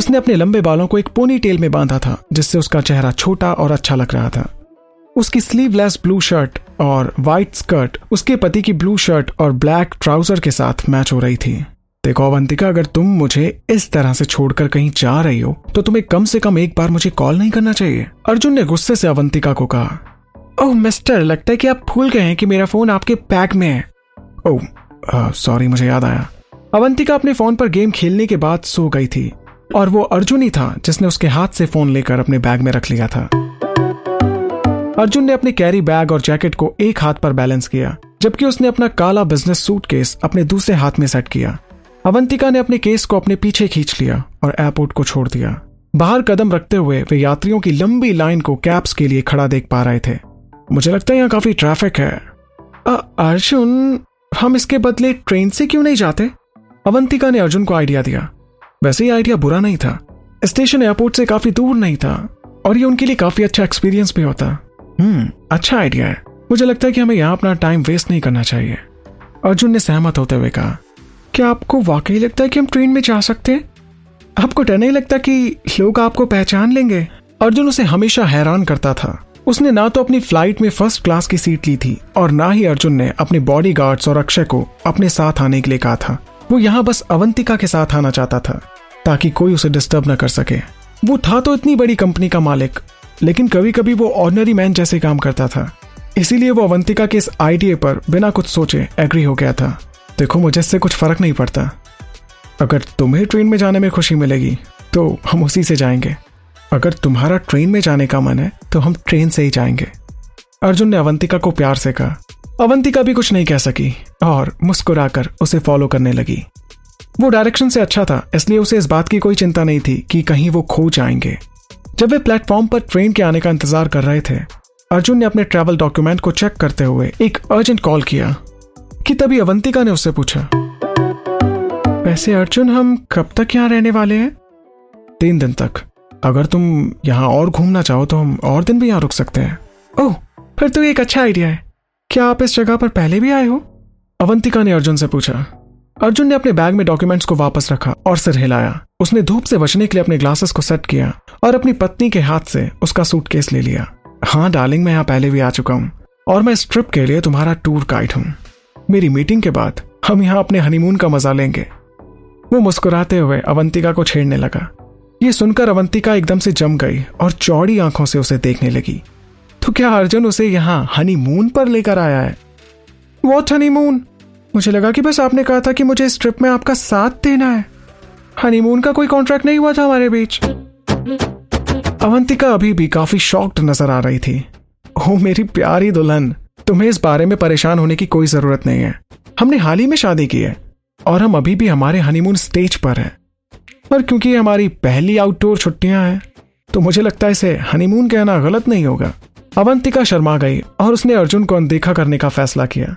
उसने अपने लंबे बालों को एक पोनी टेल में बांधा था, जिससे उसका चेहरा छोटा और अच्छा लग रहा था। उसकी स्लीवलेस ब्लू शर्ट और व्हाइट स्कर्ट उसके पति की ब्लू शर्ट और ब्लैक ट्राउज़र के साथ मैच हो रही थी। देखो, अवंतिका, अगर तुम मुझे इस तरह से छोड़कर कहीं जा रही हो तो तुम्हें कम से कम एक बार मुझे कॉल नहीं करना चाहिए। अर्जुन ने गुस्से से अवंतिका को कहा, ओह, मिस्टर, लगता है कि आप भूल गए हैं कि मेरा फ़ोन आपके पैक में है। ओह सॉरी मुझे याद आया। अवंतिका अपने फ़ोन पर गेम खेलने के बाद सो गई थी। और वो अर्जुन ही था जिसने उसके हाथ से फ़ोन लेकर अपने बैग में रख लिया था। अर्जुन ने अपने कैरी बैग और जैकेट को एक हाथ पर बैलेंस किया, जबकि उसने अपना काला बिज़नेस सूटकेस अपने दूसरे हाथ में सेट किया। अवंतिका ने अपने केस को अपने पीछे खींच लिया और एयरपोर्ट को छोड़ दिया। बाहर कदम रखते हुए वे यात्रियों की लंबी लाइन को कैब्स के लिए खड़ा देख पा रहे थे। मुझे लगता है यहाँ काफ़ी ट्रैफ़िक है। अर्जुन, हम इसके बदले ट्रेन से क्यों नहीं जाते? अवंतिका ने अर्जुन को आइडिया दिया। वैसे ये आइडिया बुरा नहीं था। स्टेशन एयरपोर्ट से काफ़ी दूर नहीं था और ये उनके लिए काफ़ी अच्छा एक्सपीरियंस भी होता। हम्म अच्छा आइडिया है। मुझे लगता है कि हमें यहाँ अपना टाइम वेस्ट नहीं करना चाहिए। अर्जुन ने सहमत होते हुए कहा, क्या आपको वाकई लगता है कि हम ट्रेन में जा सकते हैं? आपको डर नहीं लगता कि लोग आपको पहचान लेंगे? अर्जुन उसे हमेशा हैरान करता था। उसने ना तो अपनी फ़्लाइट में फ़र्स्ट क्लास की सीट ली थी और ना ही अर्जुन ने अपने बॉडी और अक्षय को अपने साथ आने के लिए कहा था। वो यहाँ बस अवंतिका के साथ आना चाहता था, ताकि कोई उसे डिस्टर्ब न कर सके। वो था तो इतनी बड़ी कंपनी का मालिक, लेकिन कभी कभी वो ऑर्डनरी मैन जैसे काम करता था। इसीलिए वो अवंतिका के इस आइडिया पर बिना कुछ सोचे एग्री हो गया था। देखो, मुझे इससे कुछ फ़र्क नहीं पड़ता। अगर तुम्हें ट्रेन में जाने में खुशी मिलेगी तो हम उसी से जाएँगे। अगर तुम्हारा ट्रेन में जाने का मन है तो हम ट्रेन से ही जाएँगे। अर्जुन ने अवंतिका को प्यार से कहा अवंतिका भी कुछ नहीं कह सकी और मुस्कुराकर उसे फॉलो करने लगी। वो डायरेक्शन से अच्छा था, इसलिए उसे इस बात की कोई चिंता नहीं थी कि कहीं वो खो जाएँगे। जब वे प्लेटफॉर्म पर ट्रेन के आने का इंतज़ार कर रहे थे, अर्जुन ने अपने ट्रैवल डॉक्यूमेंट को चेक करते हुए एक अर्जेंट कॉल किया कि तभी अवंतिका ने उससे पूछा, वैसे अर्जुन, हम कब तक यहाँ रहने वाले हैं? तीन दिन तक। अगर तुम यहाँ और घूमना चाहो तो हम और दिन भी यहाँ रुक सकते हैं। ओह, फिर तो एक अच्छा आइडिया है। क्या आप इस जगह पर पहले भी आए हो? अवंतिका ने अर्जुन से पूछा। अर्जुन ने अपने बैग में डॉक्यूमेंट्स को वापस रखा और सिर हिलाया। उसने धूप से बचने के लिए अपने ग्लासेस को सेट किया और अपनी पत्नी के हाथ से उसका सूटकेस ले लिया। हाँ डार्लिंग मैं यहाँ पहले भी आ चुका हूँ और मैं इस ट्रिप के लिए तुम्हारा टूर गाइड हूँ। मेरी मीटिंग के बाद हम यहाँ अपने हनीमून का मज़ा लेंगे। वो मुस्कुराते हुए अवंतिका को छेड़ने लगा। ये सुनकर अवंतिका एकदम से जम गई और चौड़ी आँखों से उसे देखने लगी। तो क्या अर्जुन उसे यहाँ हनीमून पर लेकर आया है? वॉट हनीमून मुझे लगा कि बस आपने कहा था कि मुझे इस ट्रिप में आपका साथ देना है। हनीमून का कोई कॉन्ट्रैक्ट नहीं हुआ था हमारे बीच। अवंतिका अभी भी काफ़ी शॉक्ड नज़र आ रही थी। ओ मेरी प्यारी दुल्हन, तुम्हें इस बारे में परेशान होने की कोई ज़रूरत नहीं है। हमने हाल ही में शादी की है, और हम अभी भी हमारे हनीमून स्टेज पर हैं। और क्योंकि हमारी पहली आउटडोर छुट्टियाँ हैं तो मुझे लगता है इसे हनीमून कहना गलत नहीं होगा। अवंतिका शर्मा गई और उसने अर्जुन को अनदेखा करने का फैसला किया।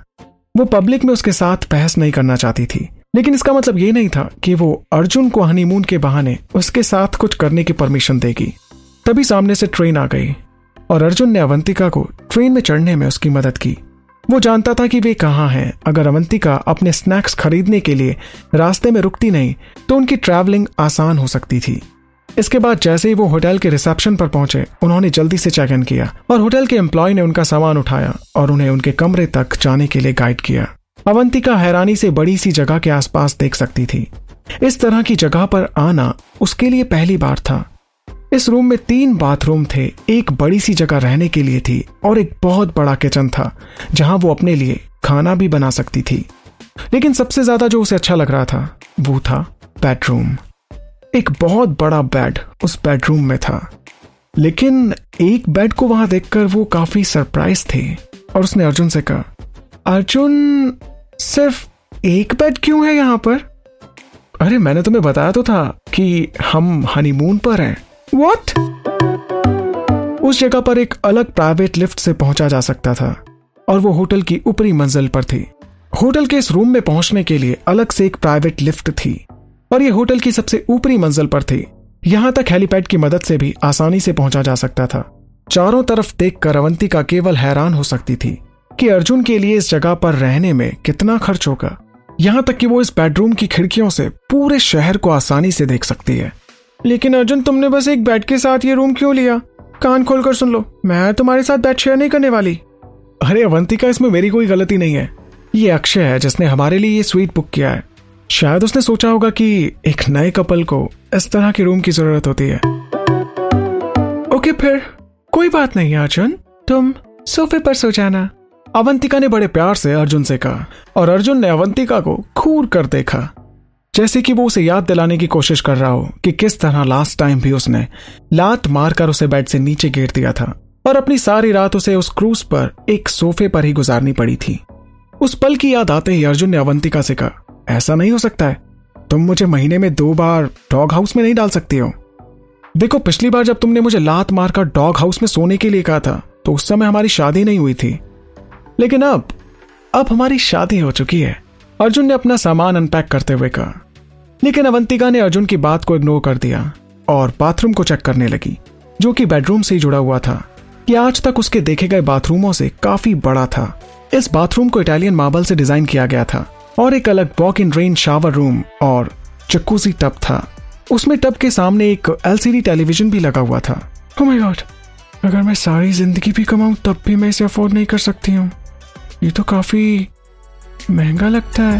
वो पब्लिक में उसके साथ बहस नहीं करना चाहती थी, लेकिन इसका मतलब ये नहीं था कि वो अर्जुन को हनीमून के बहाने उसके साथ कुछ करने की परमिशन देगी। तभी सामने से ट्रेन आ गई और अर्जुन ने अवंतिका को ट्रेन में चढ़ने में उसकी मदद की। वो जानता था कि वे कहाँ हैं। अगर अवंतिका अपने स्नैक्स खरीदने के लिए रास्ते में रुकती नहीं तो उनकी ट्रैवलिंग आसान हो सकती थी। इसके बाद जैसे ही वो होटल के रिसेप्शन पर पहुँचे, उन्होंने जल्दी से चेक इन किया और होटल के एम्प्लॉय ने उनका सामान उठाया और उन्हें उनके कमरे तक जाने के लिए गाइड किया। अवंतिका हैरानी से बड़ी सी जगह के आसपास देख सकती थी। इस तरह की जगह पर आना उसके लिए पहली बार था। इस रूम में तीन बाथरूम थे, एक बड़ी सी जगह रहने के लिए थी और एक बहुत बड़ा किचन था, जहाँ वो अपने लिए खाना भी बना सकती थी। लेकिन सबसे ज़्यादा जो उसे अच्छा लग रहा था, वो था बेडरूम एक बहुत बड़ा बेड उस बेडरूम में था। लेकिन एक बेड को वहाँ देखकर वो काफ़ी सरप्राइज़ थे और उसने अर्जुन से कहा, अर्जुन, सिर्फ़ एक बेड क्यों है यहाँ पर? अरे, मैंने तुम्हें बताया तो था कि हम हनीमून पर हैं। व्हाट उस जगह पर एक अलग प्राइवेट लिफ्ट से पहुँचा जा सकता था और वो होटल की ऊपरी मंजिल पर थी। होटल के इस रूम में पहुँचने के लिए अलग से एक प्राइवेट लिफ्ट थी। और ये होटल की सबसे ऊपरी मंजिल पर थी। यहाँ तक हेलीपैड की मदद से भी आसानी से पहुँचा जा सकता था। चारों तरफ़ देखकर अवंतिका केवल हैरान हो सकती थी कि अर्जुन के लिए इस जगह पर रहने में कितना खर्च होगा। यहाँ तक कि वो इस बेडरूम की खिड़कियों से पूरे शहर को आसानी से देख सकती है। लेकिन अर्जुन, तुमने बस एक बेड के साथ ये रूम क्यों लिया? कान खोलकर सुन लो, मैं तुम्हारे साथ बेड शेयर नहीं करने वाली। अरे अवंतिका इसमें मेरी कोई गलती नहीं है। ये अक्षय है जिसने हमारे लिए ये स्वीट बुक किया है। शायद उसने सोचा होगा कि एक नए कपल को इस तरह के रूम की ज़रूरत होती है। ओके, फिर। कोई बात नहीं, अर्जुन। तुम सोफे पर सो जाना। अवंतिका ने बड़े प्यार से अर्जुन से कहा और अर्जुन ने अवंतिका को घूर कर देखा। जैसे कि वो उसे याद दिलाने की कोशिश कर रहा हो कि किस तरह लास्ट टाइम भी उसने लात मारकर उसे बेड से नीचे गिर दिया था और अपनी सारी रात उसे उस क्रूज पर एक सोफे पर ही गुजारनी पड़ी थी। उस पल की याद आते ही अर्जुन ने अवंतिका से कहा ऐसा नहीं हो सकता है। तुम मुझे महीने में दो बार डॉग हाउस में नहीं डाल सकती हो। देखो, पिछली बार जब तुमने मुझे लात मारकर डॉग हाउस में सोने के लिए कहा था तो उस समय हमारी शादी नहीं हुई थी। लेकिन अब अब हमारी शादी हो चुकी है। अर्जुन ने अपना सामान अनपैक करते हुए कहा। लेकिन अवंतिका ने अर्जुन की बात को इग्नोर कर दिया और बाथरूम को चेक करने लगी, जो कि बेडरूम से ही जुड़ा हुआ था। कि आज तक उसके देखे गए बाथरूमों से काफ़ी बड़ा था। इस बाथरूम को इटालियन मार्बल से डिज़ाइन किया गया था। और एक अलग walk in rain shower room और चक्कूसी टब था। उसमें टब के सामने एक एलसीडी टेलीविज़न भी लगा हुआ था। Oh my God, अगर मैं सारी ज़िंदगी भी कमाऊं तब भी मैं इसे अफोर्ड नहीं कर सकती हूँ। ये तो काफ़ी महँगा लगता है।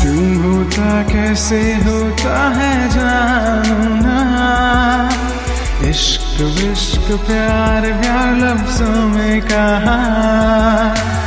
क्यों होता कैसे होता है जानू इश्क विश्क प्यार प्यार लफ्जों में कहा।